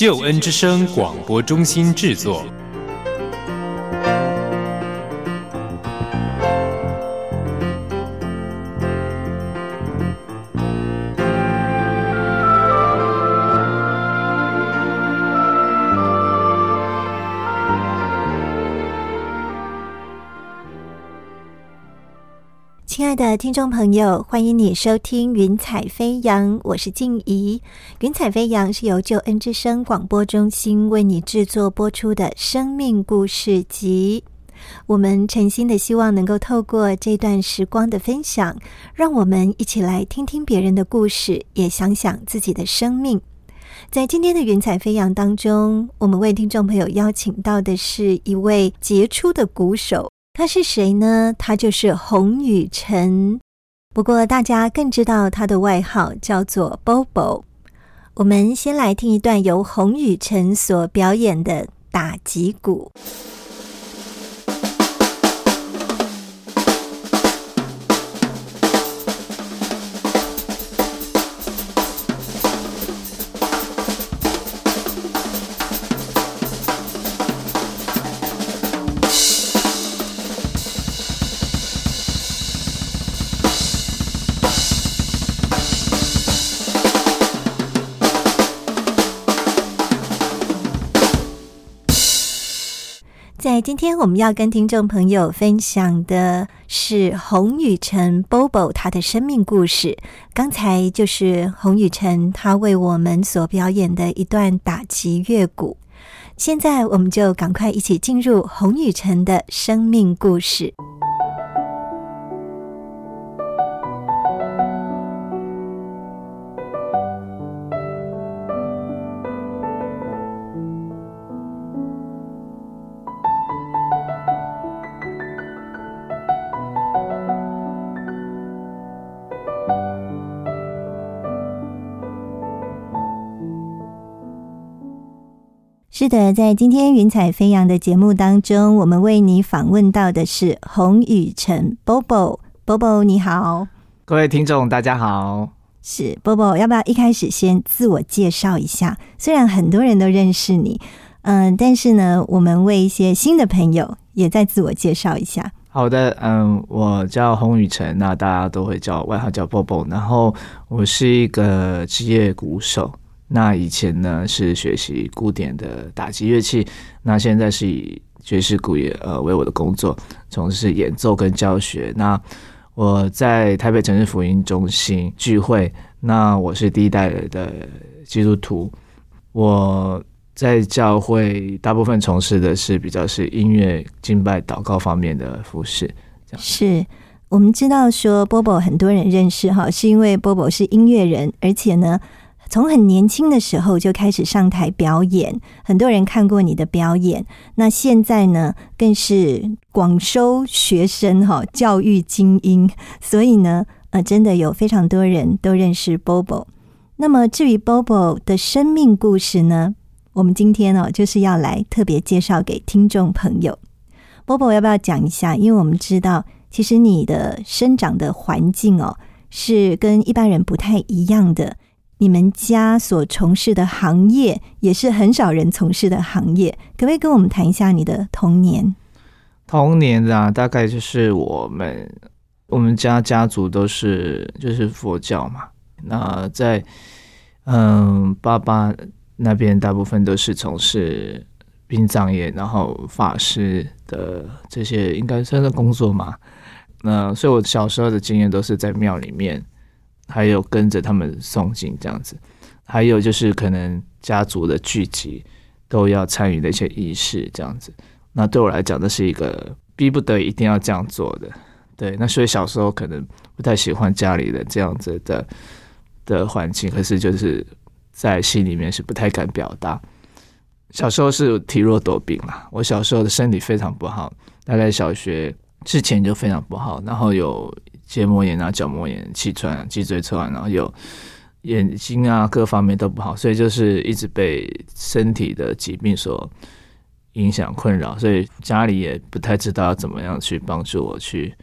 救恩之声广播中心制作。听众朋友，欢迎你收听《云彩飞扬》，我是静怡。《云彩飞扬》是由救恩之声广播中心为你制作播出的生命故事集。我们诚心的希望能够透过这段时光的分享，让我们一起来听听别人的故事，也想想自己的生命。在今天的《云彩飞扬》当中，我们为听众朋友邀请到的是一位杰出的鼓手。他是谁呢？他就是洪雨辰。不过大家更知道他的外号叫做 Bobo。我们先来听一段由洪雨辰所表演的打击鼓。在今天我们要跟听众朋友分享的是洪雨辰 Bobo 他的生命故事。刚才就是洪雨辰他为我们所表演的一段打击乐鼓。现在我们就赶快一起进入洪雨辰的生命故事。是的，在今天云彩飞扬的节目当中，我们为你访问到的是洪雨辰 Bobo。Bobo 你好，各位听众大家好。是 Bobo，要不要一开始先自我介绍一下？虽然很多人都认识你，嗯，但是呢，我们为一些新的朋友也再自我介绍一下。好的，嗯，我叫洪雨辰，那大家都会叫外号叫 Bobo，然后我是一个职业鼓手。那以前呢是学习古典的打击乐器，那现在是以爵士鼓也呃为我的工作，从事演奏跟教学。那我在台北城市福音中心聚会，那我是第一代的基督徒。我在教会大部分从事的是比较是音乐敬拜祷告方面的服饰。是我们知道说波波很多人认识哈，是因为波波是音乐人，而且呢。从很年轻的时候就开始上台表演，很多人看过你的表演。那现在呢，更是广收学生哈，教育精英。所以呢，呃，真的有非常多人都认识 Bobo。那么至于 Bobo 的生命故事呢，我们今天哦就是要来特别介绍给听众朋友。Bobo 要不要讲一下？因为我们知道，其实你的生长的环境哦，是跟一般人不太一样的。你们家所从事的行业也是很少人从事的行业，可不可以跟我们谈一下你的童年？童年啊，大概就是我们我们家家族都是就是佛教嘛。那在嗯，爸爸那边大部分都是从事殡葬业，然后法师的这些应该算是工作嘛。那所以我小时候的经验都是在庙里面。还有跟着他们诵经这样子，还有就是可能家族的聚集都要参与的一些仪式这样子。那对我来讲，那是一个逼不得已一定要这样做的。对，那所以小时候可能不太喜欢家里的这样子的的环境，可是就是在心里面是不太敢表达。小时候是体弱多病啦，我小时候的身体非常不好，大概小学之前就非常不好，然后有结膜炎啊、角膜炎、气喘、脊椎侧弯，然后有眼睛啊各方面都不好，所以就是一直被身体的疾病所影响困扰，所以家里也不太知道要怎么样去帮助我去，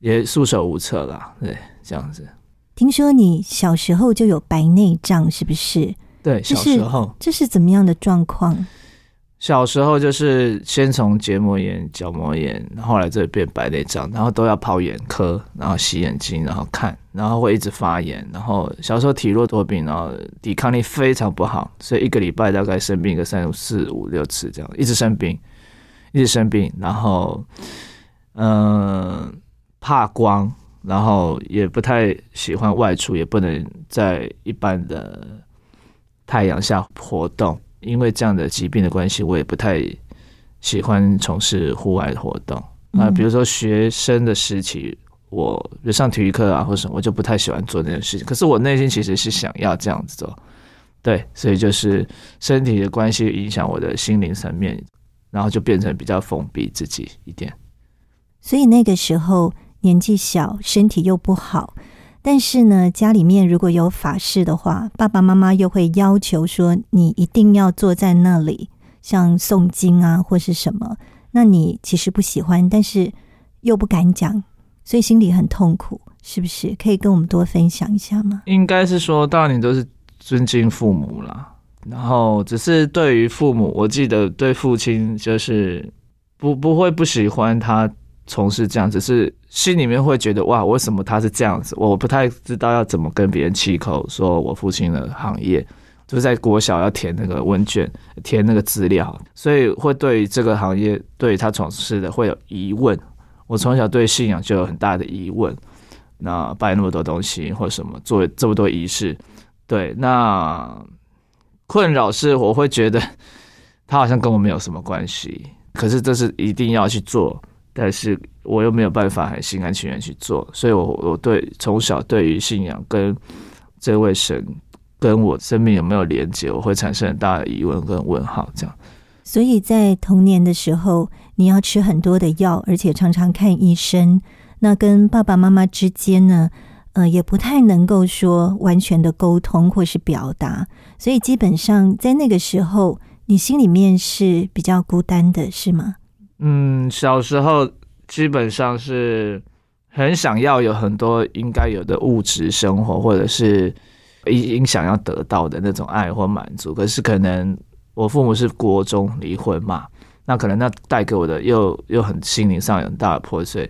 也束手无策啦，对，这样子。听说你小时候就有白内障，是不是？对，小时候这是怎么样的状况？小时候就是先从结膜炎、角膜炎，后来这变白内障，然后都要跑眼科，然后洗眼睛，然后看，然后会一直发炎，然后小时候体弱多病，然后抵抗力非常不好，所以一个礼拜大概生病个三四五六次这样，一直生病，一直生病，然后嗯怕光，然后也不太喜欢外出，也不能在一般的太阳下活动。因为这样的疾病的关系，我也不太喜欢从事户外的活动啊。比如说学生的时期，我上体育课啊，或者什么，我就不太喜欢做那件事情。可是我内心其实是想要这样子做，对，所以就是身体的关系影响我的心灵层面，然后就变成比较封闭自己一点。所以那个时候年纪小，身体又不好。但是呢，家里面如果有法事的话，爸爸妈妈又会要求说你一定要坐在那里，像诵经啊或是什么。那你其实不喜欢，但是又不敢讲，所以心里很痛苦，是不是？可以跟我们多分享一下吗？应该是说，大年都是尊敬父母啦，然后只是对于父母，我记得对父亲就是不不会不喜欢他。从事这样子是心里面会觉得哇，为什么他是这样子？我不太知道要怎么跟别人启口，说我父亲的行业就是在国小要填那个问卷，填那个资料，所以会对这个行业对他从事的会有疑问。我从小对信仰就有很大的疑问，那拜那么多东西或什么，做这么多仪式，对，那困扰是我会觉得他好像跟我没有什么关系，可是这是一定要去做。但是我又没有办法很心甘情愿去做，所以我我对从小对于信仰跟这位神跟我生命有没有连接，我会产生很大的疑问跟问号。这样，所以在童年的时候，你要吃很多的药，而且常常看医生。那跟爸爸妈妈之间呢，呃，也不太能够说完全的沟通或是表达，所以基本上在那个时候，你心里面是比较孤单的，是吗？嗯，小时候基本上是很想要有很多应该有的物质生活，或者是应想要得到的那种爱或满足。可是可能我父母是国中离婚嘛，那可能那带给我的又又很心灵上有很大的破碎。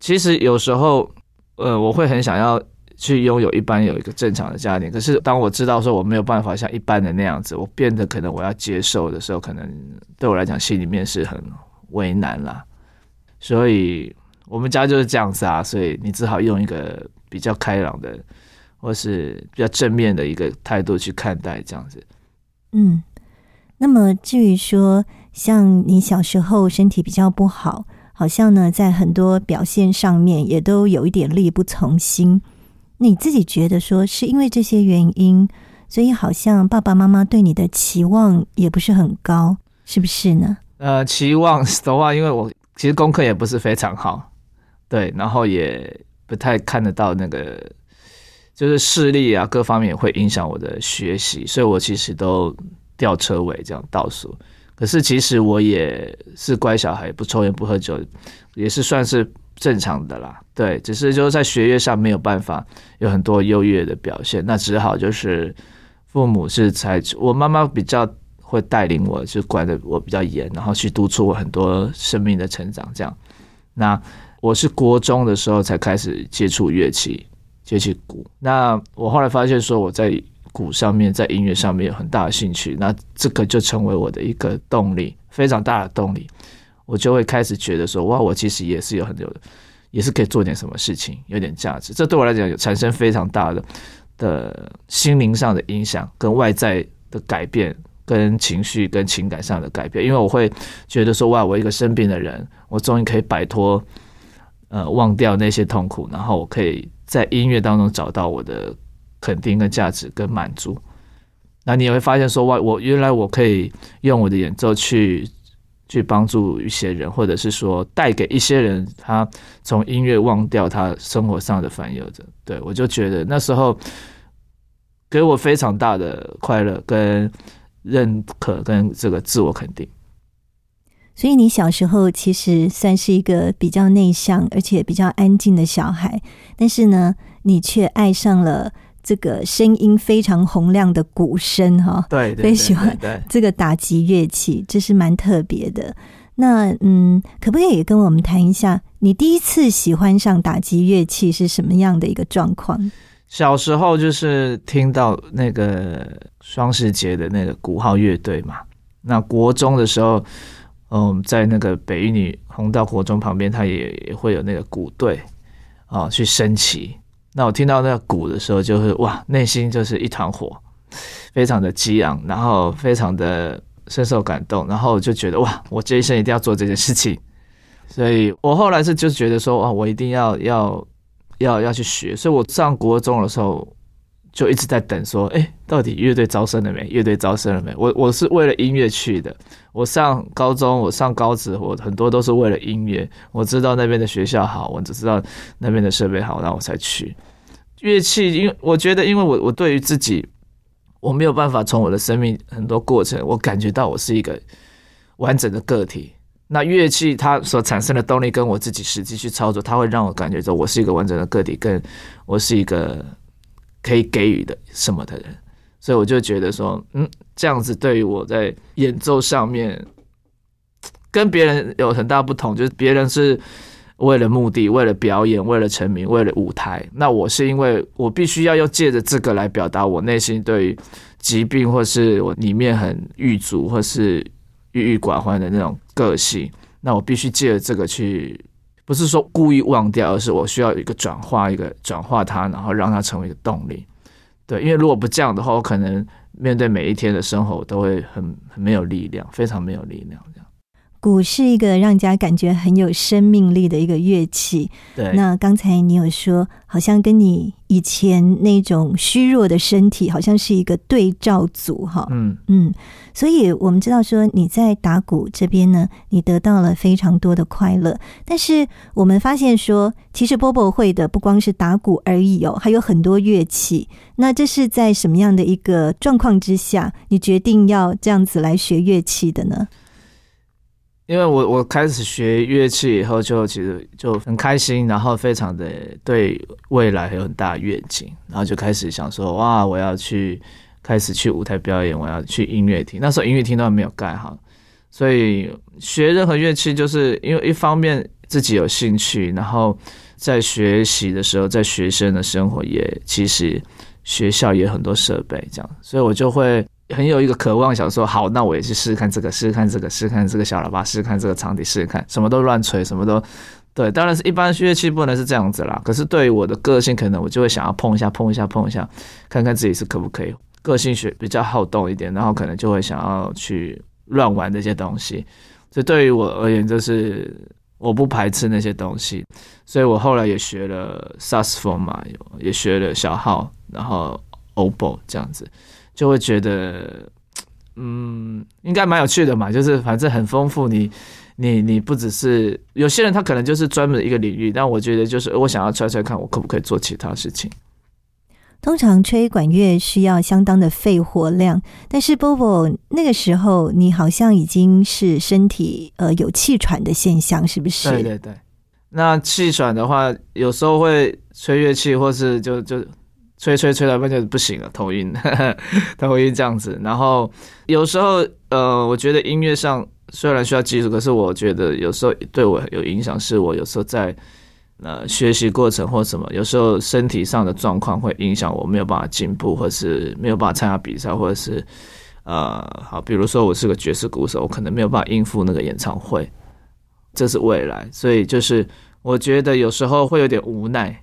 其实有时候，呃，我会很想要去拥有一般有一个正常的家庭。可是当我知道说我没有办法像一般的那样子，我变得可能我要接受的时候，可能对我来讲心里面是很。为难啦，所以我们家就是这样子啊，所以你只好用一个比较开朗的，或是比较正面的一个态度去看待这样子。嗯，那么至于说，像你小时候身体比较不好，好像呢在很多表现上面也都有一点力不从心。你自己觉得说是因为这些原因，所以好像爸爸妈妈对你的期望也不是很高，是不是呢？呃，期望的话，因为我其实功课也不是非常好，对，然后也不太看得到那个，就是视力啊，各方面会影响我的学习，所以我其实都吊车尾这样倒数。可是其实我也是乖小孩，不抽烟不喝酒，也是算是正常的啦。对，只是就是在学业上没有办法有很多优越的表现，那只好就是父母是采取我妈妈比较。会带领我，就管的我比较严，然后去督促我很多生命的成长。这样，那我是国中的时候才开始接触乐器，接触鼓。那我后来发现说我在鼓上面，在音乐上面有很大的兴趣，那这个就成为我的一个动力，非常大的动力。我就会开始觉得说，哇，我其实也是有很有，也是可以做点什么事情，有点价值。这对我来讲有产生非常大的的心灵上的影响，跟外在的改变。跟情绪、跟情感上的改变，因为我会觉得说，哇，我一个生病的人，我终于可以摆脱，呃，忘掉那些痛苦，然后我可以在音乐当中找到我的肯定、跟价值、跟满足。那你也会发现说，哇，我原来我可以用我的演奏去去帮助一些人，或者是说带给一些人，他从音乐忘掉他生活上的烦忧的。对我就觉得那时候给我非常大的快乐跟认可跟这个自我肯定。所以你小时候其实算是一个比较内向而且比较安静的小孩，但是呢，你却爱上了这个声音非常洪亮的鼓声，哈，对，非常喜欢对这个打击乐器，这是蛮特别的。那嗯，可不可以也跟我们谈一下，你第一次喜欢上打击乐器是什么样的一个状况？小时候就是听到那个双世节的那个鼓号乐队嘛，那国中的时候。嗯，在那个北一女红道国中旁边，它也也会有那个鼓队啊，去升旗。那我听到那个鼓的时候，就是哇，内心就是一团火，非常的激昂，然后非常的深受感动，然后就觉得哇，我这一生一定要做这件事情。所以我后来是就觉得说哇，我一定要要要要去学。所以我上国中的时候。就一直在等，说，哎，到底乐队招生了没？乐队招生了没？我我是为了音乐去的。我上高中，我上高职，我很多都是为了音乐。我知道那边的学校好，我只知道那边的设备好，然后我才去。乐器，因为我觉得，因为我我对于自己，我没有办法从我的生命很多过程，我感觉到我是一个完整的个体。那乐器它所产生的动力，跟我自己实际去操作，它会让我感觉到我是一个完整的个体，跟我是一个。可以给予的什么的人，所以我就觉得说，嗯，这样子对于我在演奏上面跟别人有很大不同，就是别人是为了目的、为了表演、为了成名、为了舞台，那我是因为我必须要用借着这个来表达我内心对于疾病或是我里面很郁卒或是郁郁寡欢的那种个性，那我必须借着这个去。不是说故意忘掉，而是我需要一个转化，一个转化它，然后让它成为一个动力。对，因为如果不这样的话，我可能面对每一天的生活都会很很没有力量，非常没有力量。这样，鼓是一个让人家感觉很有生命力的一个乐器。对，那刚才你有说，好像跟你以前那种虚弱的身体，好像是一个对照组，哈。嗯嗯。所以，我们知道说你在打鼓这边呢，你得到了非常多的快乐。但是，我们发现说，其实波波会的不光是打鼓而已哦，还有很多乐器。那这是在什么样的一个状况之下，你决定要这样子来学乐器的呢？因为我我开始学乐器以后，就其实就很开心，然后非常的对未来有很大的愿景，然后就开始想说，哇，我要去。开始去舞台表演，我要去音乐厅。那时候音乐厅都还没有盖好，所以学任何乐器，就是因为一方面自己有兴趣，然后在学习的时候，在学生的生活也其实学校也很多设备这样，所以我就会很有一个渴望，想说好，那我也去试试看这个，试试看这个，试试看这个小喇叭，试试看这个场地，试试看什么都乱吹，什么都对。当然是一般乐器不能是这样子啦，可是对于我的个性，可能我就会想要碰一下，碰一下，碰一下，看看自己是可不可以。个性学比较好动一点，然后可能就会想要去乱玩这些东西。所以对于我而言，就是我不排斥那些东西，所以我后来也学了萨斯风嘛，也学了小号，然后 o b o 这样子，就会觉得，嗯，应该蛮有趣的嘛。就是反正很丰富，你你你不只是有些人他可能就是专门一个领域，但我觉得就是我想要揣揣看，我可不可以做其他事情。通常吹管乐需要相当的肺活量，但是 Bobo 那个时候你好像已经是身体呃有气喘的现象，是不是？对对对。那气喘的话，有时候会吹乐器，或是就就吹吹吹到半就不行了，头晕，头晕这样子。然后有时候呃，我觉得音乐上虽然需要技术，可是我觉得有时候对我有影响，是我有时候在。呃，学习过程或什么，有时候身体上的状况会影响我没有办法进步，或是没有办法参加比赛，或者是呃，好，比如说我是个爵士鼓手，我可能没有办法应付那个演唱会，这是未来，所以就是我觉得有时候会有点无奈。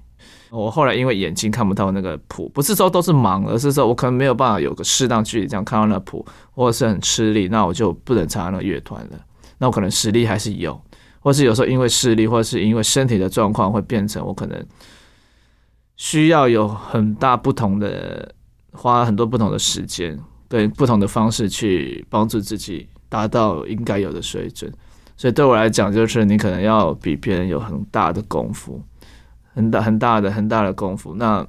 我后来因为眼睛看不到那个谱，不是说都是盲，而是说我可能没有办法有个适当距离这样看到那谱，或是很吃力，那我就不能参加那个乐团了。那我可能实力还是有。或是有时候因为视力，或是因为身体的状况，会变成我可能需要有很大不同的花很多不同的时间跟对不同的方式去帮助自己达到应该有的水准。所以对我来讲，就是你可能要比别人有很大的功夫，很大很大的很大的功夫。那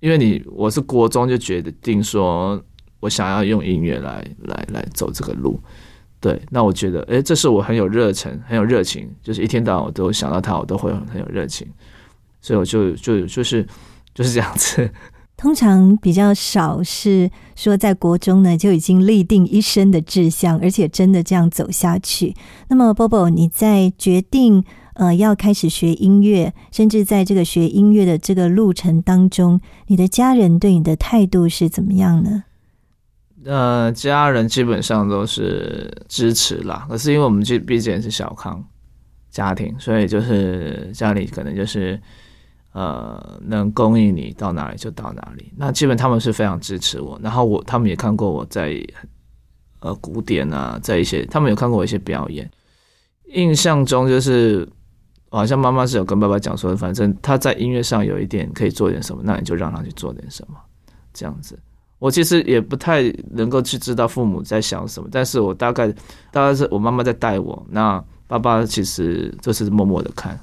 因为你我是国中就决定说，我想要用音乐来来来走这个路。对，那我觉得，诶，这是我很有热忱、很有热情，就是一天到晚我都想到他，我都会很有热情。所以我就就就是就是这样子。通常比较少是说在国中呢就已经立定一生的志向，而且真的这样走下去。那么，Bobo，你在决定呃要开始学音乐，甚至在这个学音乐的这个路程当中，你的家人对你的态度是怎么样呢？呃，家人基本上都是支持啦。可是因为我们这毕竟是小康家庭，所以就是家里可能就是。呃，能供应你到哪里就到哪里。那基本他们是非常支持我，然后我他们也看过我在呃古典啊，在一些他们有看过我一些表演。印象中就是好像妈妈是有跟爸爸讲说，反正他在音乐上有一点可以做点什么，那你就让他去做点什么，这样子。我其实也不太能够去知道父母在想什么，但是我大概大概是我妈妈在带我，那爸爸其实就是默默的看。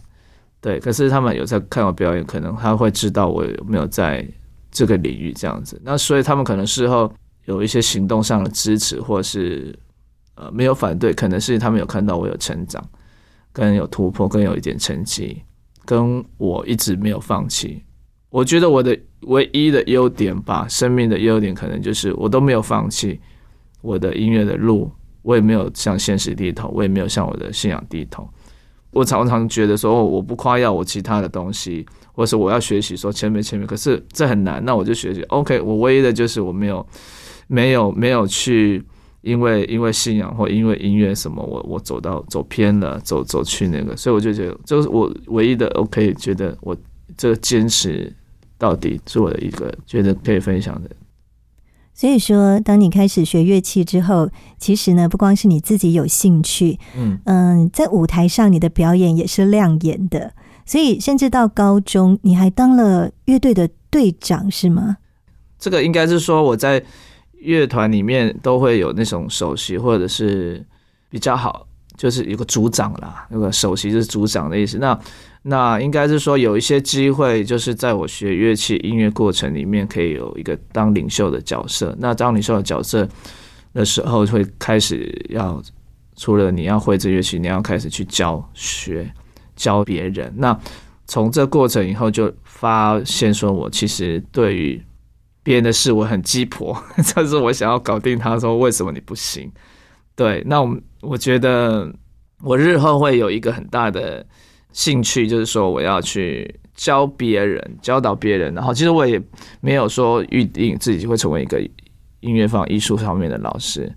对，可是他们有在看我表演，可能他会知道我有没有在这个领域这样子。那所以他们可能事后有一些行动上的支持，或是呃没有反对，可能是他们有看到我有成长，跟有突破，跟有一点成绩，跟我一直没有放弃。我觉得我的唯一的优点吧，生命的优点可能就是我都没有放弃我的音乐的路，我也没有向现实低头，我也没有向我的信仰低头。我常常觉得说，我不夸耀我其他的东西，或是我要学习说前面前面，可是这很难。那我就学习。OK，我唯一的就是我没有没有没有去因为因为信仰或因为音乐什么，我我走到走偏了，走走去那个，所以我就觉得就是我唯一的 OK，觉得我这个坚持到底是我的一个觉得可以分享的。所以说，当你开始学乐器之后，其实呢，不光是你自己有兴趣，嗯嗯，在舞台上你的表演也是亮眼的。所以，甚至到高中，你还当了乐队的队长，是吗？这个应该是说我在乐团里面都会有那种首席，或者是比较好，就是有个组长啦。那个首席就是组长的意思。那那应该是说有一些机会，就是在我学乐器音乐过程里面，可以有一个当领袖的角色。那当领袖的角色的时候，会开始要除了你要会这乐器，你要开始去教学教别人。那从这过程以后，就发现说我其实对于别人的事我很鸡婆，但是我想要搞定他，说为什么你不行？对，那我我觉得我日后会有一个很大的。兴趣就是说，我要去教别人、教导别人。然后，其实我也没有说预定自己会成为一个音乐方艺术方面的老师。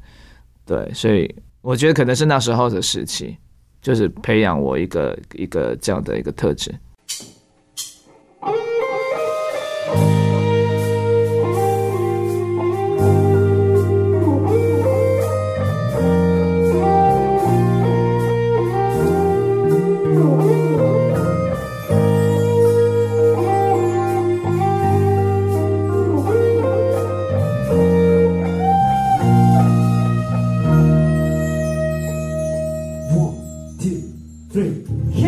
对，所以我觉得可能是那时候的时期，就是培养我一个一个这样的一个特质。three.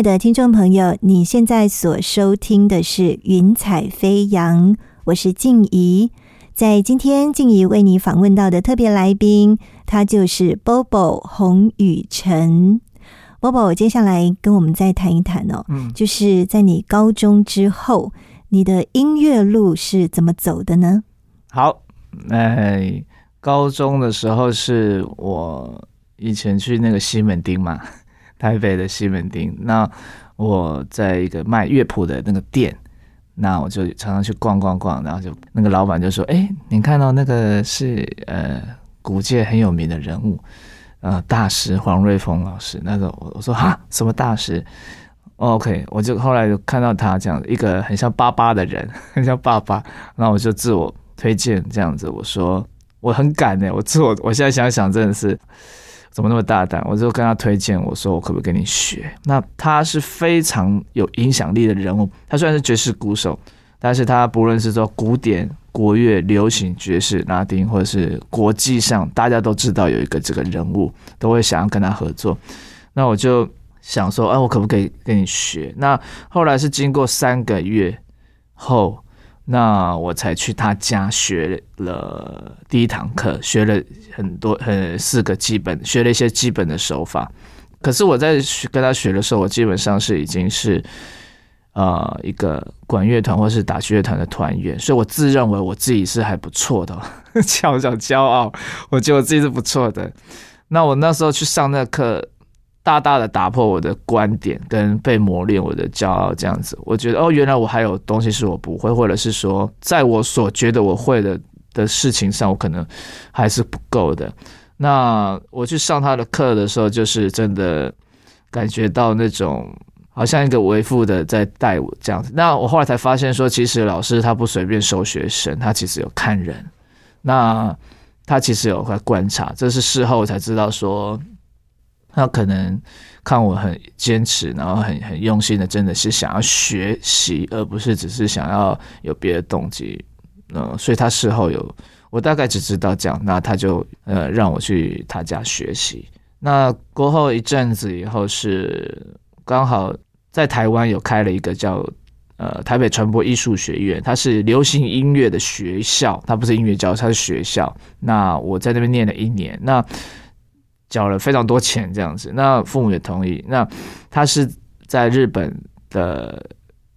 爱的听众朋友，你现在所收听的是《云彩飞扬》，我是静怡。在今天，静怡为你访问到的特别来宾，他就是 Bobo 洪雨辰。Bobo，接下来跟我们再谈一谈哦，嗯就是在你高中之后，你的音乐路是怎么走的呢？好，哎，高中的时候是我以前去那个西门町嘛，台北的西门町。那我在一个卖乐谱的那个店，那我就常常去逛逛逛，然后就那个老板就说：“哎，你看到那个是呃古界很有名的人物，呃大师黄瑞峰老师。”那个我我说哈什么大师？OK，我就后来就看到他这样一个很像爸爸的人，很像爸爸，然后我就自我推荐这样子，我说我很敢呢、我自我我现在想想真的是怎么那么大胆，我就跟他推荐，我说我可不可以跟你学？那他是非常有影响力的人物，他虽然是爵士鼓手，但是他不论是说古典、国乐、流行、爵士、拉丁，或者是国际上，大家都知道有一个这个人物，都会想要跟他合作。那我就想说，哎、我可不可以跟你学？那后来是经过三个月后，那我才去他家学了第一堂课，学了很多很四个基本，学了一些基本的手法。可是我在学跟他学的时候，我基本上是已经是呃一个管乐团或是打击乐团的团员，所以我自认为我自己是还不错的，小小骄傲，我觉得我自己是不错的。那我那时候去上那课，大大的打破我的观点，跟被磨练我的骄傲，这样子，我觉得哦，原来我还有东西是我不会，或者是说，在我所觉得我会的的事情上，我可能还是不够的。那我去上他的课的时候，就是真的感觉到那种好像一个为父的在带我这样子。那我后来才发现说，其实老师他不随便收学生，他其实有看人。那他其实有在观察，这是事后才知道说，他可能看我很坚持，然后很很用心的，真的是想要学习，而不是只是想要有别的动机。呃，所以他事后有，我大概只知道这样，那他就呃让我去他家学习。那过后一阵子以后是刚好在台湾有开了一个叫呃台北传播艺术学院，它是流行音乐的学校，它不是音乐教，它是学校。那我在那边念了一年，那缴了非常多钱这样子，那父母也同意。那他是在日本的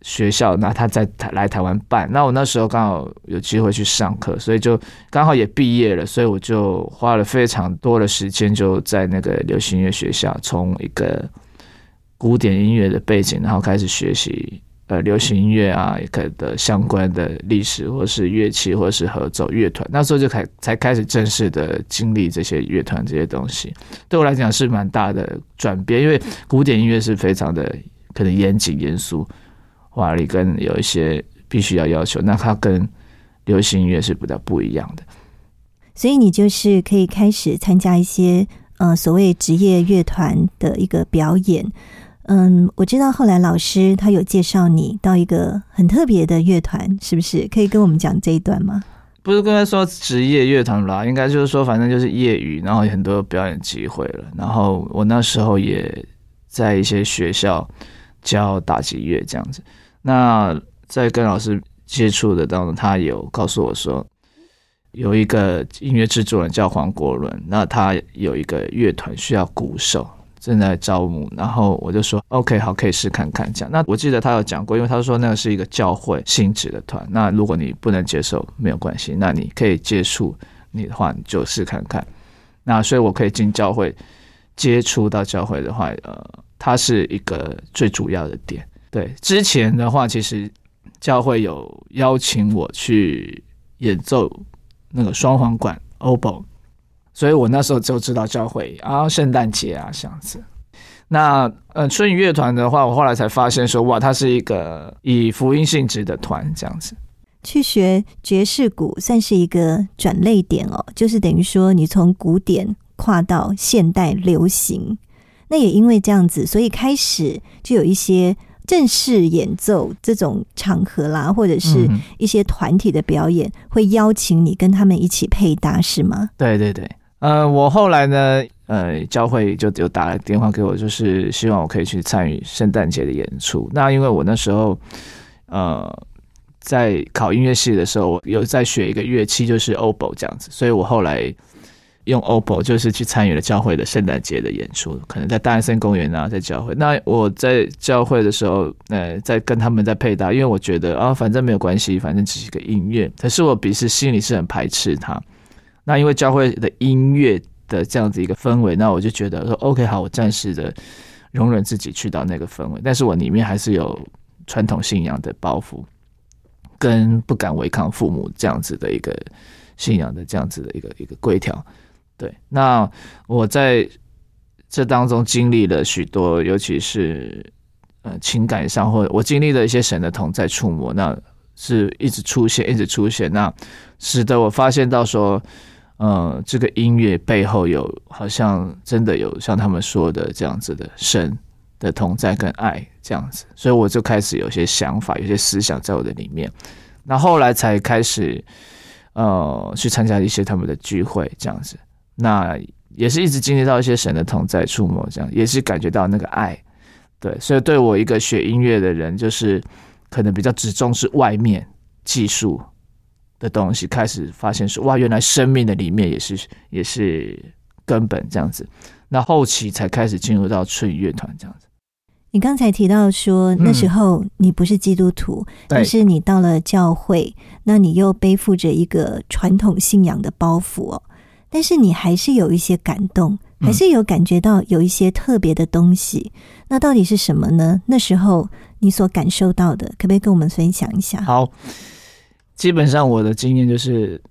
学校，那他在台来台湾办，那我那时候刚好有机会去上课，所以就刚好也毕业了，所以我就花了非常多的时间，就在那个流行音乐学校，从一个古典音乐的背景，然后开始学习呃流行音乐啊可的相关的历史，或是乐器，或是合奏乐团。那时候就开才开始正式的经历这些乐团这些东西，对我来讲是蛮大的转变，因为古典音乐是非常的可能严谨、严肃、华丽，跟有一些必须要要求，那它跟流行音乐是比较不一样的。所以你就是可以开始参加一些呃所谓职业乐团的一个表演。嗯，我知道后来老师他有介绍你到一个很特别的乐团，是不是？可以跟我们讲这一段吗？不是跟他说职业乐团啦，应该就是说反正就是业余，然后有很多表演机会了。然后我那时候也在一些学校教打击乐这样子。那在跟老师接触的当中，他有告诉我说，有一个音乐制作人叫黄国伦，那他有一个乐团需要鼓手。正在招募，然后我就说 OK，好，可以试看看这样。那我记得他有讲过，因为他说那个是一个教会性质的团。那如果你不能接受，没有关系，那你可以接触你的话，你就试看看。那所以我可以进教会接触到教会的话，呃，它是一个最主要的点。对，之前的话，其实教会有邀请我去演奏那个双簧管 o b o。所以我那时候就知道教会啊，圣诞节啊这样子。那呃，春雨乐团的话，我后来才发现说，哇，它是一个以福音性质的团这样子。去学爵士鼓算是一个转类点哦，就是等于说你从古典跨到现代流行。那也因为这样子，所以开始就有一些正式演奏这种场合啦，或者是一些团体的表演，会邀请你跟他们一起配搭，是吗？对对对。呃，我后来呢，呃，教会就有打了电话给我，就是希望我可以去参与圣诞节的演出。那因为我那时候，呃，在考音乐系的时候，我有在学一个乐器，就是 oboe 这样子，所以我后来用 oboe 就是去参与了教会的圣诞节的演出，可能在大安森公园啊，在教会。那我在教会的时候，呃，在跟他们在配搭，因为我觉得啊，反正没有关系，反正只是个音乐，可是我彼此心里是很排斥它。那因为教会的音乐的这样子一个氛围，那我就觉得说，OK，好，我暂时的容忍自己去到那个氛围，但是我里面还是有传统信仰的包袱，跟不敢违抗父母这样子的一个信仰的这样子的一个一个规条。对，那我在这当中经历了许多，尤其是呃情感上，或者我经历了一些神的同在触摸，那是一直出现，一直出现，那使得我发现到说。呃，这个音乐背后有好像真的有像他们说的这样子的神的同在跟爱这样子，所以我就开始有些想法，有些思想在我的里面。那后来才开始呃去参加一些他们的聚会这样子，那也是一直经历到一些神的同在触摸，这样也是感觉到那个爱。对，所以对我一个学音乐的人，就是可能比较只重视外面技术。的东西开始发现说哇，原来生命的里面也是也是根本这样子。那后期才开始进入到春雨乐团这样子。你刚才提到说那时候你不是基督徒，但是你到了教会，那你又背负着一个传统信仰的包袱哦。但是你还是有一些感动，还是有感觉到有一些特别的东西。那到底是什么呢？那时候你所感受到的，可不可以跟我们分享一下？好。基本上我的经验就是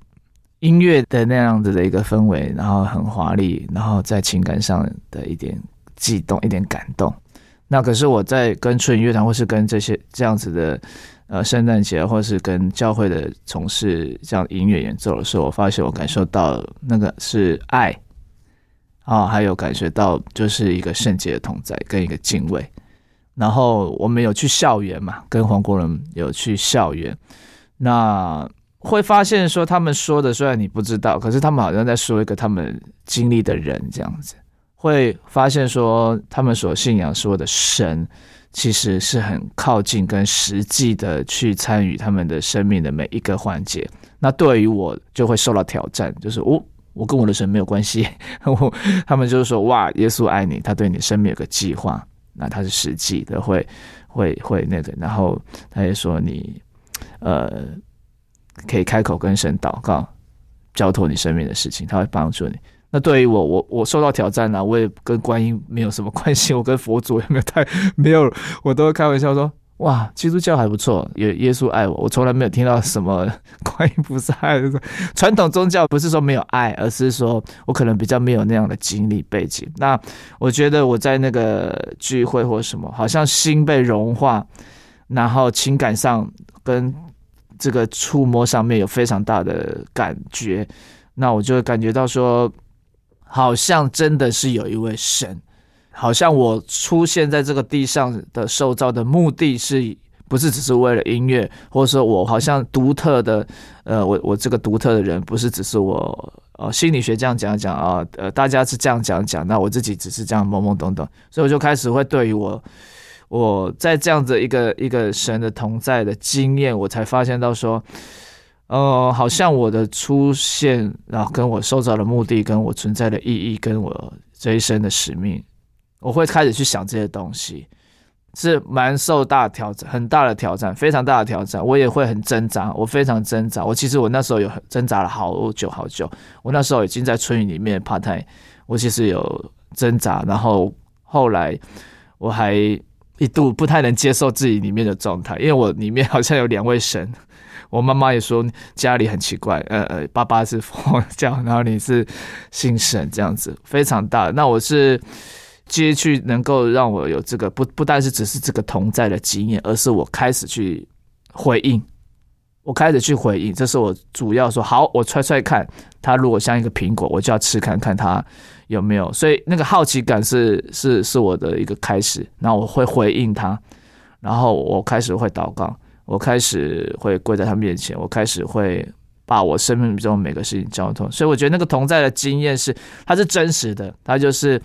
音乐的那样子的一个氛围，然后很华丽，然后在情感上的一点悸动、一点感动。那可是我在跟春乐团，或是跟这些这样子的呃圣诞节，或是跟教会的从事这样音乐演奏的时候，我发现我感受到那个是爱啊，还有感觉到就是一个圣洁的同在跟一个敬畏。然后我们有去校园嘛，跟黄国伦有去校园。那会发现说，他们说的虽然你不知道，可是他们好像在说一个他们经历的人这样子。会发现说，他们所信仰说的神，其实是很靠近跟实际的去参与他们的生命的每一个环节。那对于我就会受到挑战，就是我我跟我的神没有关系。我 他们就是说，哇，耶稣爱你，他对你生命有个计划，那他是实际的，会会会那个。然后他也说你。呃，可以开口跟神祷告，交托你生命的事情，他会帮助你。那对于我，我我受到挑战了，我也跟观音没有什么关系，我跟佛祖也没有太没有，我都会开玩笑说，哇，基督教还不错，耶耶稣爱我，我从来没有听到什么观音菩萨爱的。传统宗教不是说没有爱，而是说我可能比较没有那样的经历背景。那我觉得我在那个聚会或什么，好像心被融化，然后情感上跟这个触摸上面有非常大的感觉，那我就会感觉到说，好像真的是有一位神。好像我出现在这个地上的受造的目的是不是只是为了音乐，或者说我好像独特的，呃，我我这个独特的人不是只是我，呃，心理学这样讲讲啊，呃，大家是这样讲讲，那我自己只是这样懵懵懂懂，所以我就开始会对于我我在这样子一个一个神的同在的经验，我才发现到说，呃，好像我的出现，然后跟我受造的目的，跟我存在的意义，跟我这一生的使命。我会开始去想这些东西，是蛮受大挑战，很大的挑战，非常大的挑战。我也会很挣扎，我非常挣扎。我其实我那时候有挣扎了好久好久。我那时候已经在春雨里面怕太，我其实有挣扎。然后后来我还一度不太能接受自己里面的状态，因为我里面好像有两位神。我妈妈也说家里很奇怪，呃呃，爸爸是佛教，然后你是信神这样子，非常大。那我是。接去能够让我有这个不不但是只是这个同在的经验，而是我开始去回应，我开始去回应，这是我主要说好，我揣揣看，它如果像一个苹果，我就要吃看看它有没有，所以那个好奇感是是是我的一个开始，然后我会回应它，然后我开始会祷告，我开始会跪在他面前，我开始会把我生命中每个事情交通，所以我觉得那个同在的经验是它是真实的，它就是。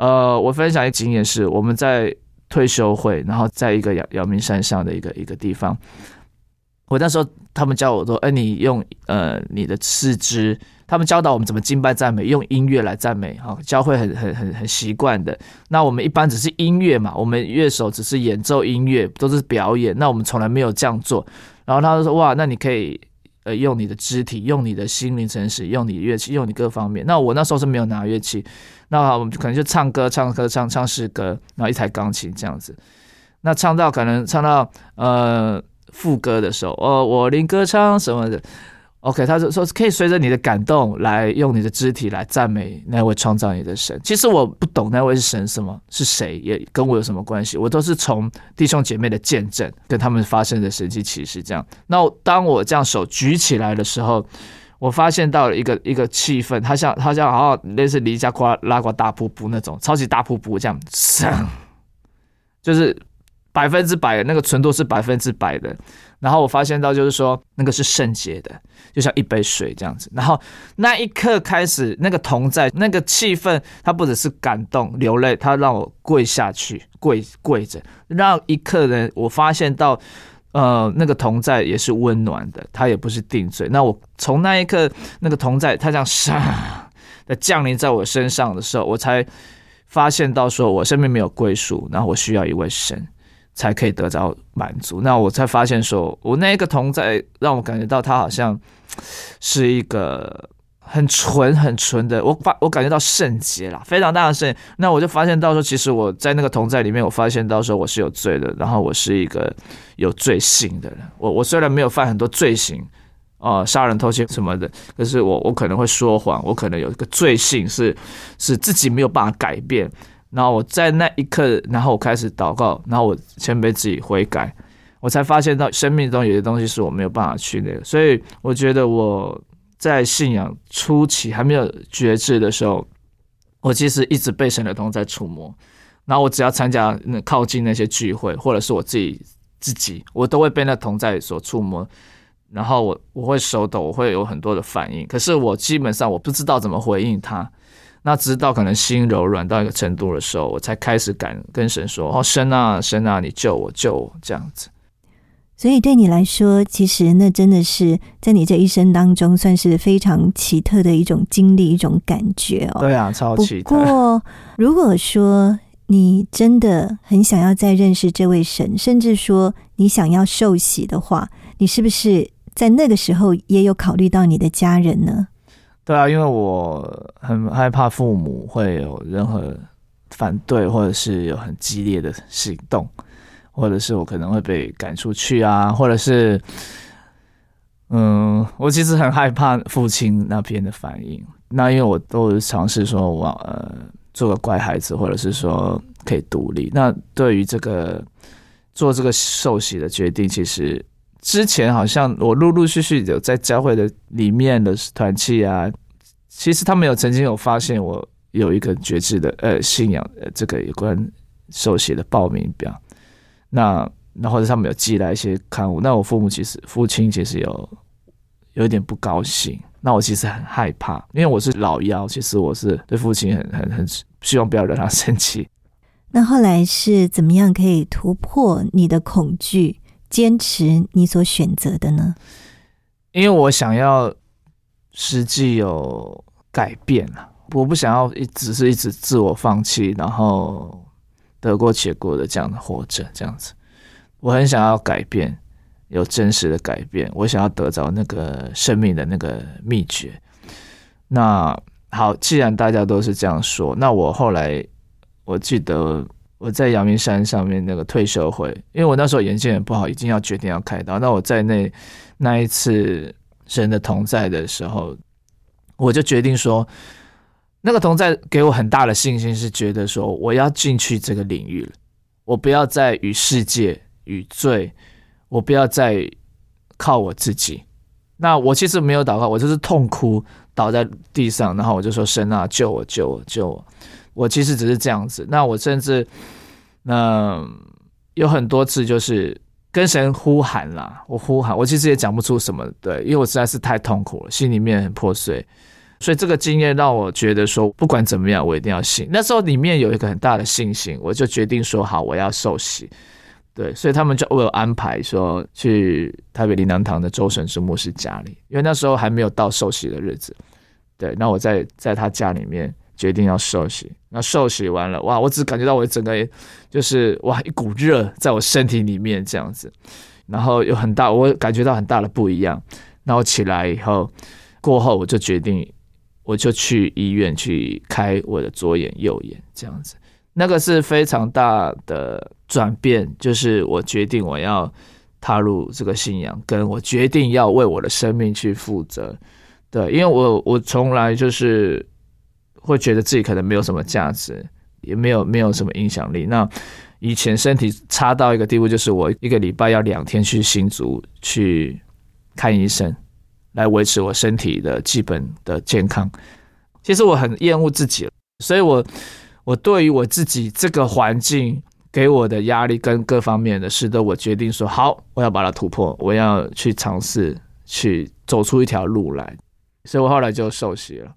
呃，我分享一个经验是，我们在退休会，然后在一个阳阳明山上的一个一个地方，我那时候他们教我说，哎，你用呃你的四肢，他们教导我们怎么敬拜赞美，用音乐来赞美，哈，教会很很很很习惯的。那我们一般只是音乐嘛，我们乐手只是演奏音乐，都是表演，那我们从来没有这样做。然后他就说，哇，那你可以。呃，用你的肢体，用你的心灵诚实，用你乐器，用你各方面。那我那时候是没有拿乐器，那我们可能就唱歌，唱歌，唱唱诗歌，然后一台钢琴这样子。那唱到可能唱到呃副歌的时候，哦，我灵歌唱什么的。OK，他就说可以随着你的感动来用你的肢体来赞美那位创造你的神。其实我不懂那位是神什么是谁，也跟我有什么关系。我都是从弟兄姐妹的见证跟他们发生的神奇奇事这样。那当我这样手举起来的时候，我发现到了一个一个气氛，它像它像好像类似离家夸拉过大瀑布那种超级大瀑布这样，就是百分之百那个纯度是百分之百的。然后我发现到就是说那个是圣洁的。就像一杯水这样子，然后那一刻开始，那个同在，那个气氛，他不只是感动流泪，他让我跪下去，跪跪着，让一刻呢，我发现到，呃，那个同在也是温暖的，他也不是定罪。那我从那一刻，那个同在，他这样唰的降临在我身上的时候，我才发现到说我生命没有归属，然后我需要一位神。才可以得到满足。那我才发现，说我那个同在让我感觉到他好像是一个很纯、很纯的。我发我感觉到圣洁啦，非常大的圣。那我就发现到说，其实我在那个同在里面，我发现到说我是有罪的，然后我是一个有罪性的人。我我虽然没有犯很多罪行啊，杀人、偷窃什么的，可是我我可能会说谎，我可能有一个罪性是是自己没有办法改变。然后我在那一刻，然后我开始祷告，然后我谦卑自己悔改，我才发现到生命中有些东西是我没有办法去那个，所以我觉得我在信仰初期还没有觉知的时候，我其实一直被神的同在触摸，然后我只要参加那靠近那些聚会，或者是我自己自己，我都会被那同在所触摸，然后我我会手抖，我会有很多的反应，可是我基本上我不知道怎么回应他。那直到可能心柔软到一个程度的时候，我才开始敢跟神说：“哦，神啊，神啊，你救我，救我！”这样子。所以对你来说，其实那真的是在你这一生当中，算是非常奇特的一种经历，一种感觉哦。对啊，超奇特。不过，如果说你真的很想要再认识这位神，甚至说你想要受洗的话，你是不是在那个时候也有考虑到你的家人呢？对啊，因为我很害怕父母会有任何反对，或者是有很激烈的行动。或者是我可能会被赶出去啊，或者是，嗯，我其实很害怕父亲那边的反应。那因为我都是尝试说我呃做个乖孩子，或者是说可以独立。那对于这个做这个受洗的决定，其实之前好像我陆陆续续有在教会的里面的团契啊，其实他们有曾经有发现我有一个觉知的呃信仰呃这个有关手写的报名表。那那或者他们有寄来一些刊物，那我父母其实父亲其实有有一点不高兴。那我其实很害怕，因为我是老幺，其实我是对父亲很很很希望不要惹他生气。那后来是怎么样可以突破你的恐惧，坚持你所选择的呢？因为我想要实际有改变了，我不想要一直是一直自我放弃，然后得过且过的这样的活着，这样子，我很想要改变。有真实的改变，我想要得着那个生命的那个秘诀。那好，既然大家都是这样说，那我后来我记得我在阳明山上面那个退休会，因为我那时候眼睛很不好，已经要决定要开刀。那我在那那一次神的同在的时候，我就决定说，那个同在给我很大的信心，是觉得说我要进去这个领域了，我不要再与世界与罪。我不要再靠我自己。那我其实没有祷告，我就是痛哭倒在地上，然后我就说：“神啊，救我，救我，救我！”我其实只是这样子。那我甚至，那有很多次就是跟神呼喊啦，我呼喊，我其实也讲不出什么，对，因为我实在是太痛苦了，心里面很破碎。所以这个经验让我觉得说，不管怎么样，我一定要信。那时候里面有一个很大的信心，我就决定说：“好，我要受洗。”对，所以他们就为我安排说去台北灵粮堂的周神之牧师家里，因为那时候还没有到受洗的日子。对，那我在在他家里面决定要受洗。那受洗完了，哇，我只感觉到我整个就是哇一股热在我身体里面这样子，然后有很大，我感觉到很大的不一样。然后起来以后，过后我就决定，我就去医院去开我的左眼右眼这样子。那个是非常大的转变，就是我决定我要踏入这个信仰，跟我决定要为我的生命去负责。对，因为我我从来就是会觉得自己可能没有什么价值，也没有没有什么影响力。那以前身体差到一个地步，就是我一个礼拜要两天去新竹去看医生，来维持我身体的基本的健康。其实我很厌恶自己，所以我。我对于我自己这个环境给我的压力跟各方面的，使得我决定说好，我要把它突破，我要去尝试去走出一条路来，所以我后来就受洗了。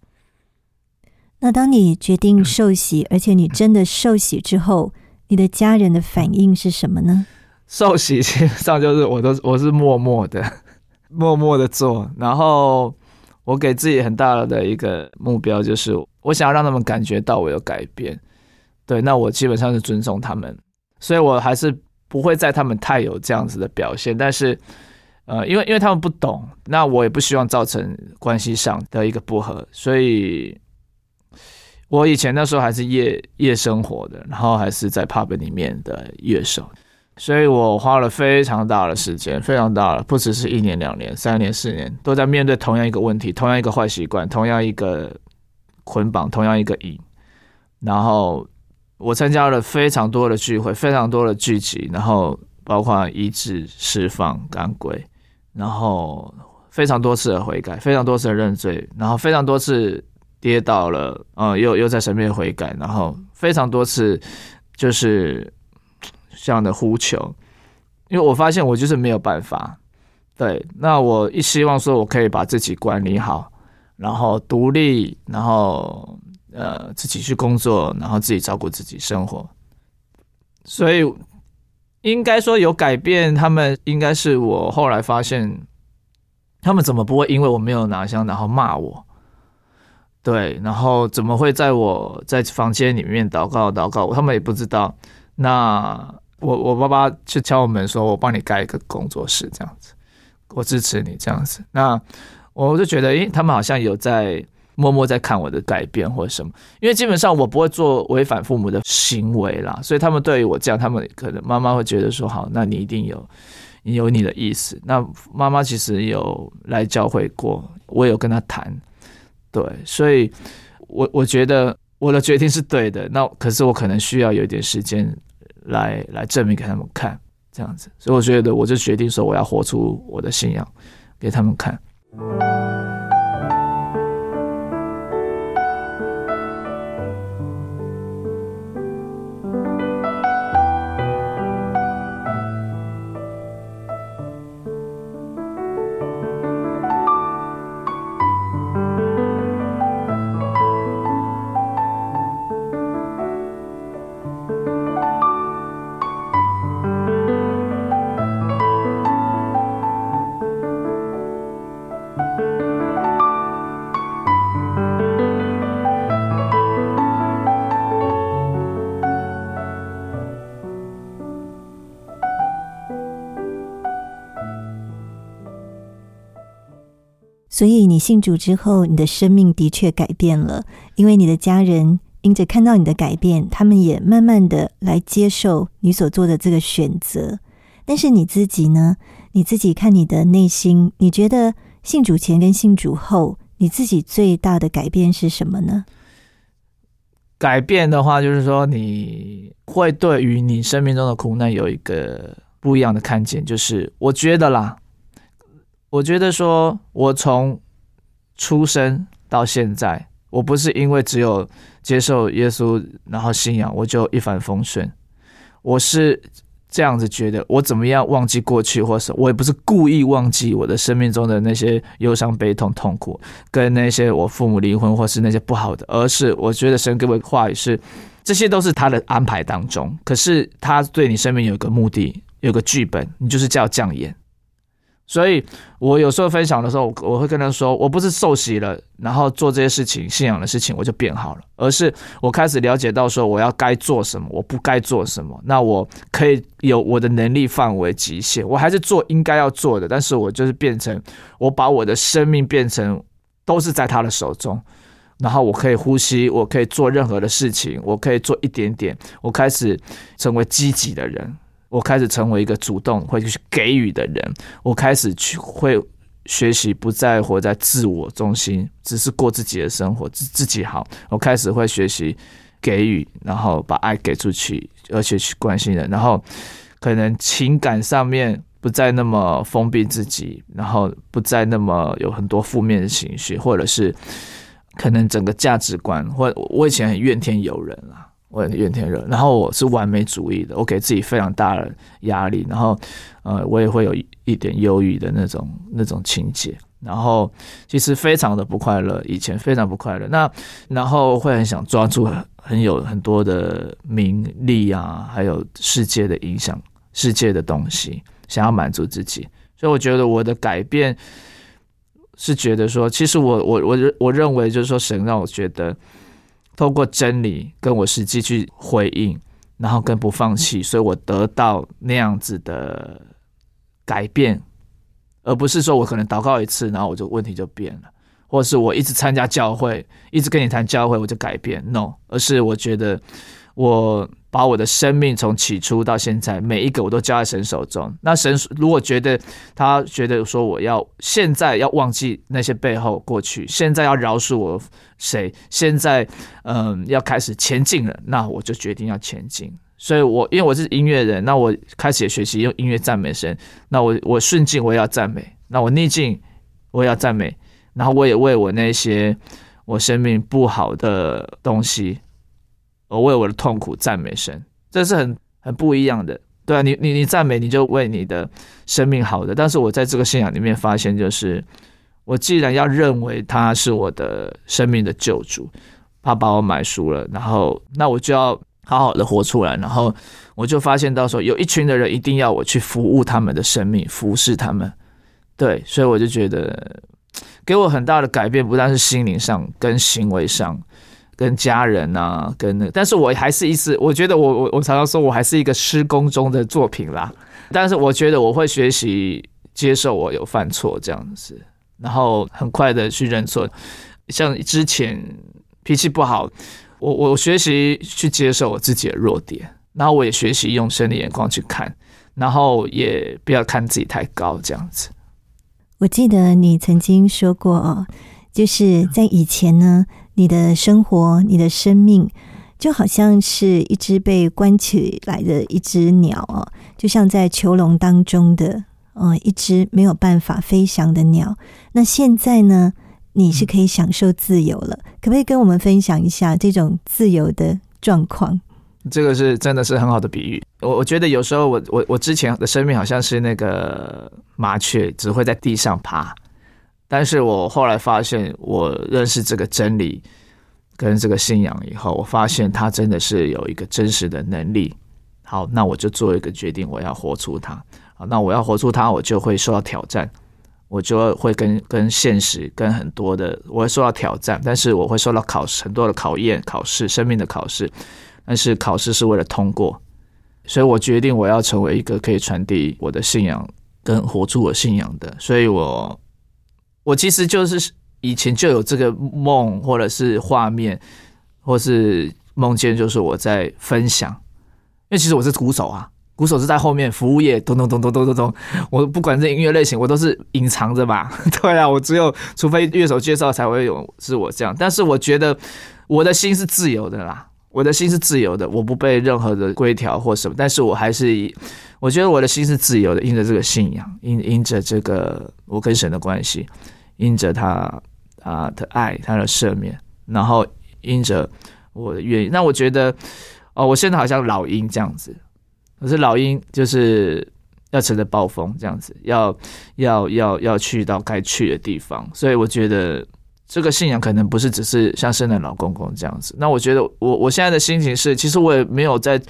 那当你决定受洗，而且你真的受洗之后，你的家人的反应是什么呢？受洗基本上就是我都我是默默的，默默的做，然后我给自己很大的一个目标就是。我想要让他们感觉到我有改变，对，那我基本上是尊重他们，所以我还是不会在他们太有这样子的表现。但是，呃，因为因为他们不懂，那我也不希望造成关系上的一个不和，所以，我以前那时候还是夜夜生活的，然后还是在 pub 里面的乐手，所以我花了非常大的时间，非常大了，不只是一年、两年、三年、四年，都在面对同样一个问题，同样一个坏习惯，同样一个。捆绑同样一个瘾，然后我参加了非常多的聚会，非常多的聚集，然后包括医治、释放、赶鬼，然后非常多次的悔改，非常多次的认罪，然后非常多次跌倒了，嗯，又又在神面悔改，然后非常多次就是这样的呼求，因为我发现我就是没有办法，对，那我一希望说我可以把自己管理好。然后独立，然后呃自己去工作，然后自己照顾自己生活，所以应该说有改变。他们应该是我后来发现，他们怎么不会因为我没有拿香然后骂我？对，然后怎么会在我在房间里面祷告祷告？他们也不知道。那我我爸爸去敲我门说：“我帮你盖一个工作室，这样子，我支持你这样子。”那我就觉得，诶，他们好像有在默默在看我的改变或者什么，因为基本上我不会做违反父母的行为啦，所以他们对于我这样，他们可能妈妈会觉得说，好，那你一定有有你的意思。那妈妈其实有来教会过，我有跟她谈，对，所以我我觉得我的决定是对的。那可是我可能需要有一点时间来来证明给他们看，这样子。所以我觉得我就决定说，我要活出我的信仰给他们看。信主之后，你的生命的确改变了，因为你的家人因着看到你的改变，他们也慢慢的来接受你所做的这个选择。但是你自己呢？你自己看你的内心，你觉得信主前跟信主后，你自己最大的改变是什么呢？改变的话，就是说你会对于你生命中的苦难有一个不一样的看见。就是我觉得啦。我觉得说，我从出生到现在，我不是因为只有接受耶稣，然后信仰，我就一帆风顺。我是这样子觉得，我怎么样忘记过去，或是我也不是故意忘记我的生命中的那些忧伤、悲痛、痛苦，跟那些我父母离婚，或是那些不好的，而是我觉得神给我的话语是，这些都是他的安排当中。可是他对你生命有个目的，有个剧本，你就是叫降演。所以，我有时候分享的时候，我会跟他说，我不是受洗了，然后做这些事情、信仰的事情，我就变好了，而是我开始了解到说，我要该做什么，我不该做什么。那我可以有我的能力范围极限，我还是做应该要做的，但是我就是变成，我把我的生命变成都是在他的手中，然后我可以呼吸，我可以做任何的事情，我可以做一点点，我开始成为积极的人。我开始成为一个主动会去给予的人，我开始去会学习不再活在自我中心，只是过自己的生活，自自己好。我开始会学习给予，然后把爱给出去，而且去关心人，然后可能情感上面不再那么封闭自己，然后不再那么有很多负面的情绪，或者是可能整个价值观，或我以前很怨天尤人啊。我很怨天热，然后我是完美主义的，我给自己非常大的压力，然后呃，我也会有一点忧郁的那种那种情节，然后其实非常的不快乐，以前非常不快乐，那然后会很想抓住很有很多的名利啊，还有世界的影响，世界的东西，想要满足自己，所以我觉得我的改变是觉得说，其实我我我我认为就是说，神让我觉得。透过真理跟我实际去回应，然后跟不放弃，所以我得到那样子的改变，而不是说我可能祷告一次，然后我就问题就变了，或者是我一直参加教会，一直跟你谈教会，我就改变。No，而是我觉得我。把我的生命从起初到现在，每一个我都交在神手中。那神如果觉得他觉得说我要现在要忘记那些背后过去，现在要饶恕我谁，现在嗯要开始前进了，那我就决定要前进。所以，我因为我是音乐人，那我开始也学习用音乐赞美神。那我我顺境我也要赞美，那我逆境我也要赞美。然后我也为我那些我生命不好的东西。我为我的痛苦赞美神，这是很很不一样的，对啊，你你你赞美，你就为你的生命好的。但是我在这个信仰里面发现，就是我既然要认为他是我的生命的救主，他把我买赎了，然后那我就要好好的活出来。然后我就发现到说，有一群的人一定要我去服务他们的生命，服侍他们。对，所以我就觉得给我很大的改变，不但是心灵上，跟行为上。跟家人啊，跟那，但是我还是一直，我觉得我我我常常说我还是一个施工中的作品啦。但是我觉得我会学习接受我有犯错这样子，然后很快的去认错。像之前脾气不好，我我学习去接受我自己的弱点，然后我也学习用生理眼光去看，然后也不要看自己太高这样子。我记得你曾经说过，就是在以前呢，你的生活、你的生命，就好像是一只被关起来的一只鸟哦，就像在囚笼当中的呃一只没有办法飞翔的鸟。那现在呢，你是可以享受自由了，可不可以跟我们分享一下这种自由的状况？这个是真的是很好的比喻。我我觉得有时候我我我之前的生命好像是那个麻雀，只会在地上爬。但是我后来发现，我认识这个真理跟这个信仰以后，我发现它真的是有一个真实的能力。好，那我就做一个决定，我要活出它。好，那我要活出它，我就会受到挑战，我就会跟跟现实跟很多的我会受到挑战，但是我会受到考试很多的考验，考试生命的考试。但是考试是为了通过，所以我决定我要成为一个可以传递我的信仰跟活出我信仰的。所以我我其实就是以前就有这个梦，或者是画面，或是梦见，就是我在分享。因为其实我是鼓手啊，鼓手是在后面服务业，咚咚咚咚咚咚咚。我不管这音乐类型，我都是隐藏着吧。对啊，我只有除非乐手介绍才会有是我这样。但是我觉得我的心是自由的啦。我的心是自由的，我不被任何的规条或什么，但是我还是以，我觉得我的心是自由的，因着这个信仰，因因着这个我跟神的关系，因着他啊的爱，他的赦免，然后因着我的愿意。那我觉得，哦，我现在好像老鹰这样子，可是老鹰就是要乘着暴风这样子，要要要要去到该去的地方，所以我觉得。这个信仰可能不是只是像圣诞老公公这样子。那我觉得我我现在的心情是，其实我也没有在，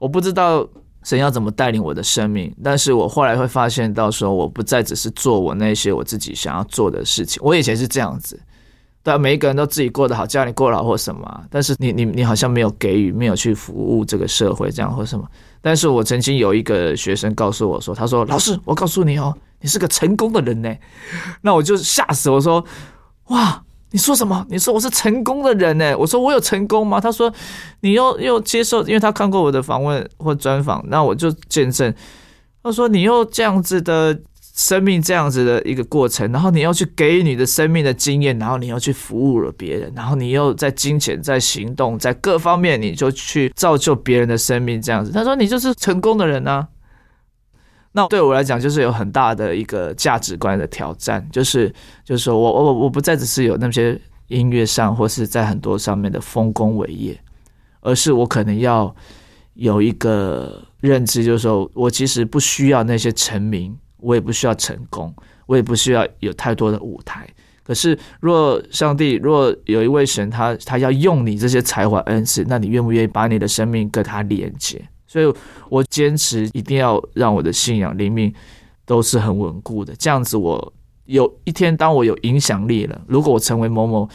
我不知道神要怎么带领我的生命。但是我后来会发现，到时候我不再只是做我那些我自己想要做的事情。我以前是这样子，对，每一个人都自己过得好，家里过得好或什么。但是你你你好像没有给予，没有去服务这个社会这样或什么。但是我曾经有一个学生告诉我说，他说：“老师，我告诉你哦，你是个成功的人呢。”那我就吓死，我说：“哇！”你说什么？你说我是成功的人呢？我说我有成功吗？他说你又又接受，因为他看过我的访问或专访，那我就见证。他说你又这样子的生命，这样子的一个过程，然后你要去给予你的生命的经验，然后你要去服务了别人，然后你又在金钱、在行动、在各方面，你就去造就别人的生命，这样子。他说你就是成功的人啊。那对我来讲，就是有很大的一个价值观的挑战，就是就是说我我我不再只是有那些音乐上或是在很多上面的丰功伟业，而是我可能要有一个认知，就是说我其实不需要那些成名，我也不需要成功，我也不需要有太多的舞台。可是，若上帝若有一位神，他他要用你这些才华恩赐，那你愿不愿意把你的生命跟他连接？所以我坚持一定要让我的信仰灵命都是很稳固的，这样子我有一天当我有影响力了，如果我成为某某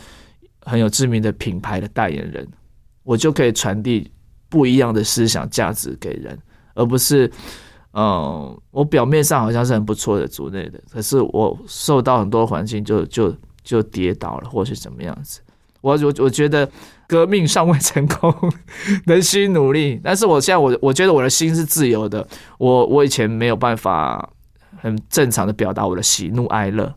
很有知名的品牌的代言人，我就可以传递不一样的思想价值给人，而不是嗯，我表面上好像是很不错的族内的，可是我受到很多环境就就就跌倒了，或是怎么样子。我我我觉得革命尚未成功，仍需努力。但是我现在我我觉得我的心是自由的。我我以前没有办法很正常的表达我的喜怒哀乐。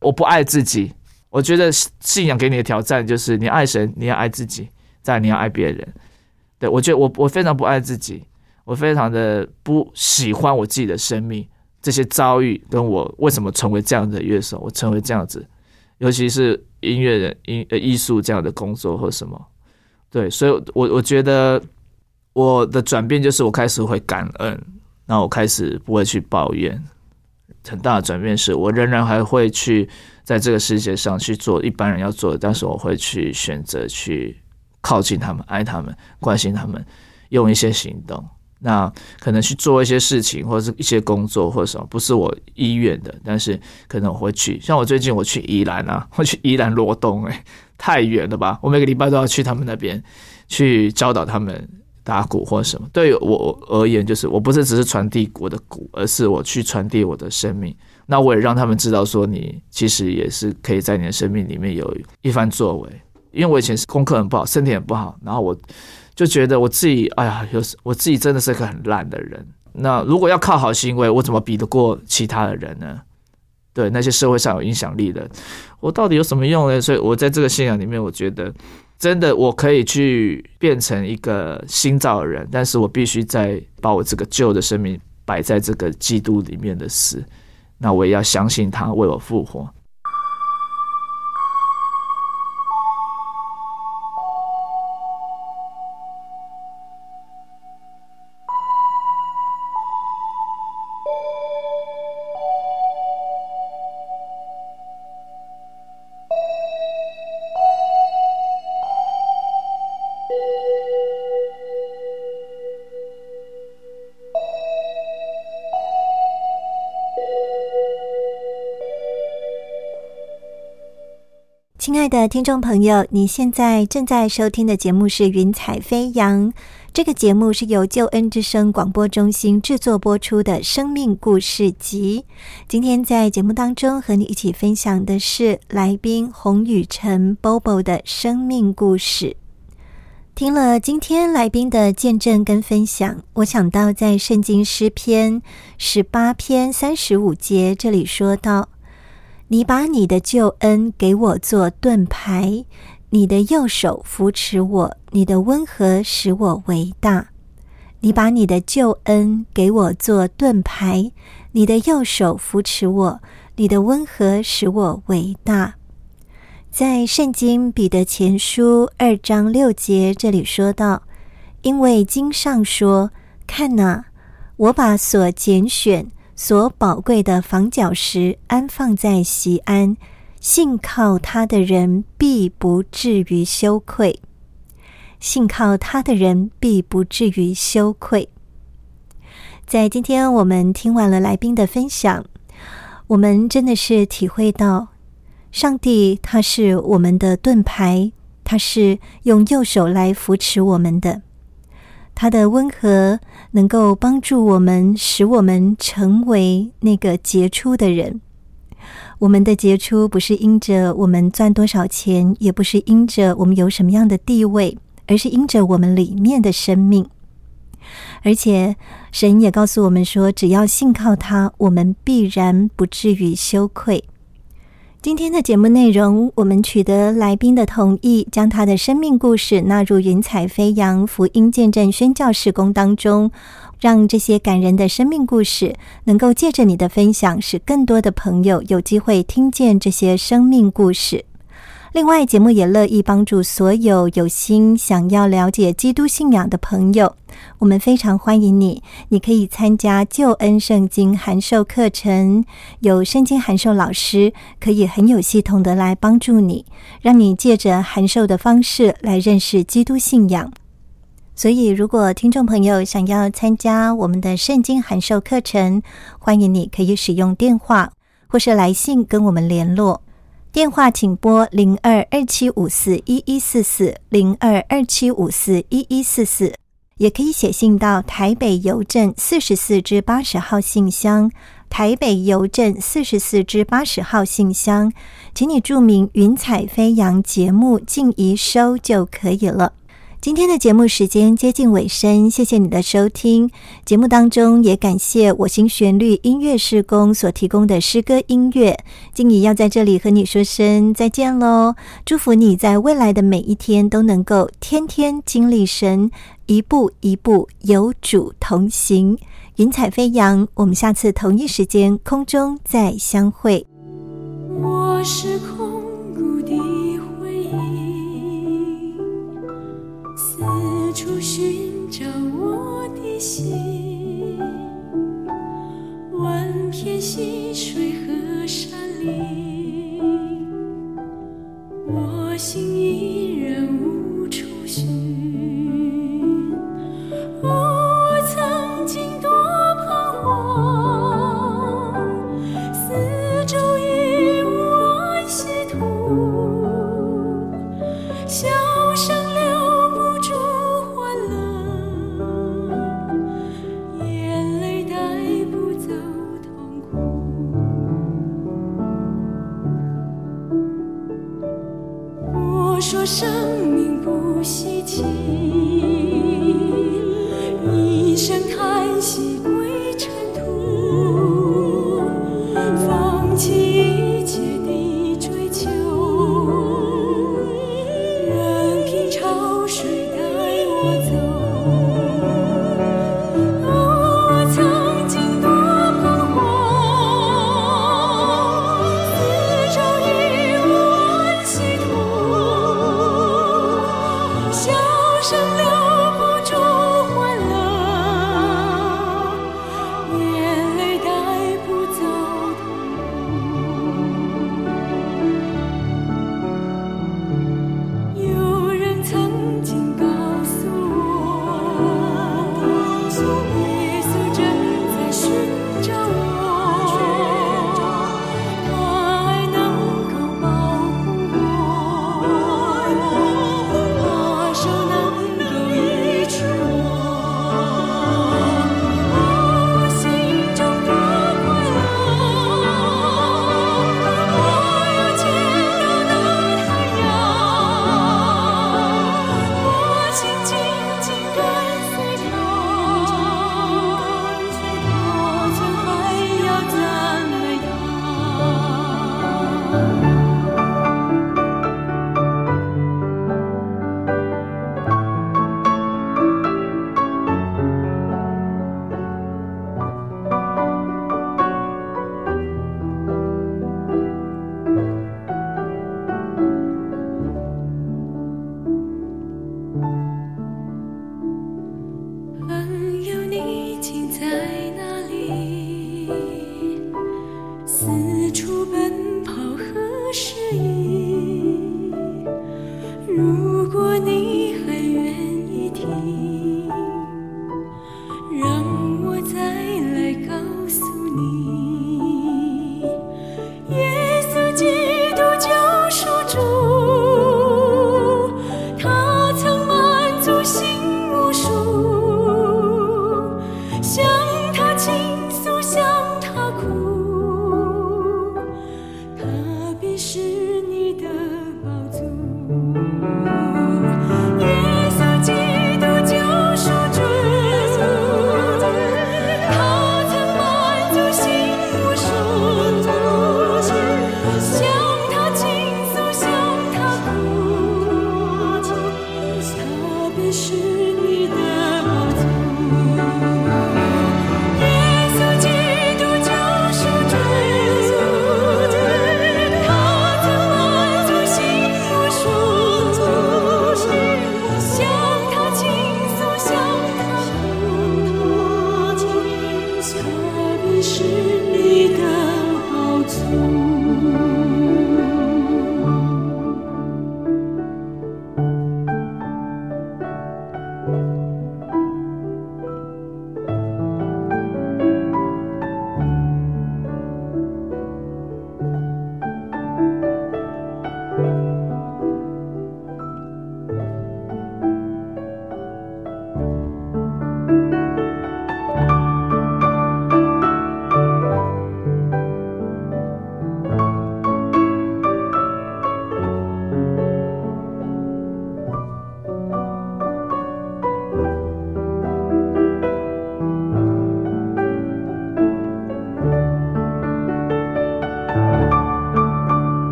我不爱自己。我觉得信仰给你的挑战就是你爱神，你要爱自己，再你要爱别人。对我觉得我我非常不爱自己，我非常的不喜欢我自己的生命，这些遭遇跟我为什么成为这样的乐手，我成为这样子。尤其是音乐人、音呃艺术这样的工作或什么，对，所以，我我觉得我的转变就是我开始会感恩，那我开始不会去抱怨。很大的转变是我仍然还会去在这个世界上去做一般人要做的，但是我会去选择去靠近他们、爱他们、关心他们，用一些行动。那可能去做一些事情，或者是一些工作，或者什么，不是我意愿的，但是可能我会去。像我最近我去宜兰啊，我去宜兰罗东，哎，太远了吧？我每个礼拜都要去他们那边去教导他们打鼓或什么。对我而言，就是我不是只是传递我的鼓，而是我去传递我的生命，那我也让他们知道说，你其实也是可以在你的生命里面有一番作为。因为我以前是功课很不好，身体很不好，然后我就觉得我自己，哎呀，有时我自己真的是个很烂的人。那如果要靠好行为，我怎么比得过其他的人呢？对那些社会上有影响力的，我到底有什么用呢？所以我在这个信仰里面，我觉得真的我可以去变成一个新造的人，但是我必须在把我这个旧的生命摆在这个基督里面的死，那我也要相信他为我复活。爱的听众朋友，你现在正在收听的节目是《云彩飞扬》。这个节目是由救恩之声广播中心制作播出的生命故事集。今天在节目当中和你一起分享的是来宾洪雨辰 Bobo 的生命故事。听了今天来宾的见证跟分享，我想到在圣经诗篇十八篇三十五节这里说到。你把你的救恩给我做盾牌，你的右手扶持我，你的温和使我伟大。你把你的救恩给我做盾牌，你的右手扶持我，你的温和使我伟大。在圣经彼得前书二章六节这里说到：“因为经上说，看哪，我把所拣选。”所宝贵的房角石安放在西安，信靠他的人必不至于羞愧。信靠他的人必不至于羞愧。在今天我们听完了来宾的分享，我们真的是体会到，上帝他是我们的盾牌，他是用右手来扶持我们的。他的温和能够帮助我们，使我们成为那个杰出的人。我们的杰出不是因着我们赚多少钱，也不是因着我们有什么样的地位，而是因着我们里面的生命。而且神也告诉我们说，只要信靠他，我们必然不至于羞愧。今天的节目内容，我们取得来宾的同意，将他的生命故事纳入“云彩飞扬福音见证宣教事工”当中，让这些感人的生命故事能够借着你的分享，使更多的朋友有机会听见这些生命故事。另外，节目也乐意帮助所有有心想要了解基督信仰的朋友。我们非常欢迎你，你可以参加救恩圣经函授课程，有圣经函授老师可以很有系统的来帮助你，让你借着函授的方式来认识基督信仰。所以，如果听众朋友想要参加我们的圣经函授课程，欢迎你可以使用电话或是来信跟我们联络。电话请拨零二二七五四一一四四零二二七五四一一四四，也可以写信到台北邮政四十四至八十号信箱，台北邮政四十四至八十号信箱，请你注明“云彩飞扬”节目静怡收就可以了。今天的节目时间接近尾声，谢谢你的收听。节目当中也感谢我心旋律音乐施工所提供的诗歌音乐。静怡要在这里和你说声再见喽，祝福你在未来的每一天都能够天天经历神，一步一步有主同行，云彩飞扬。我们下次同一时间空中再相会。我是空处寻找我的心，万片溪水和山林，我心依然无处寻。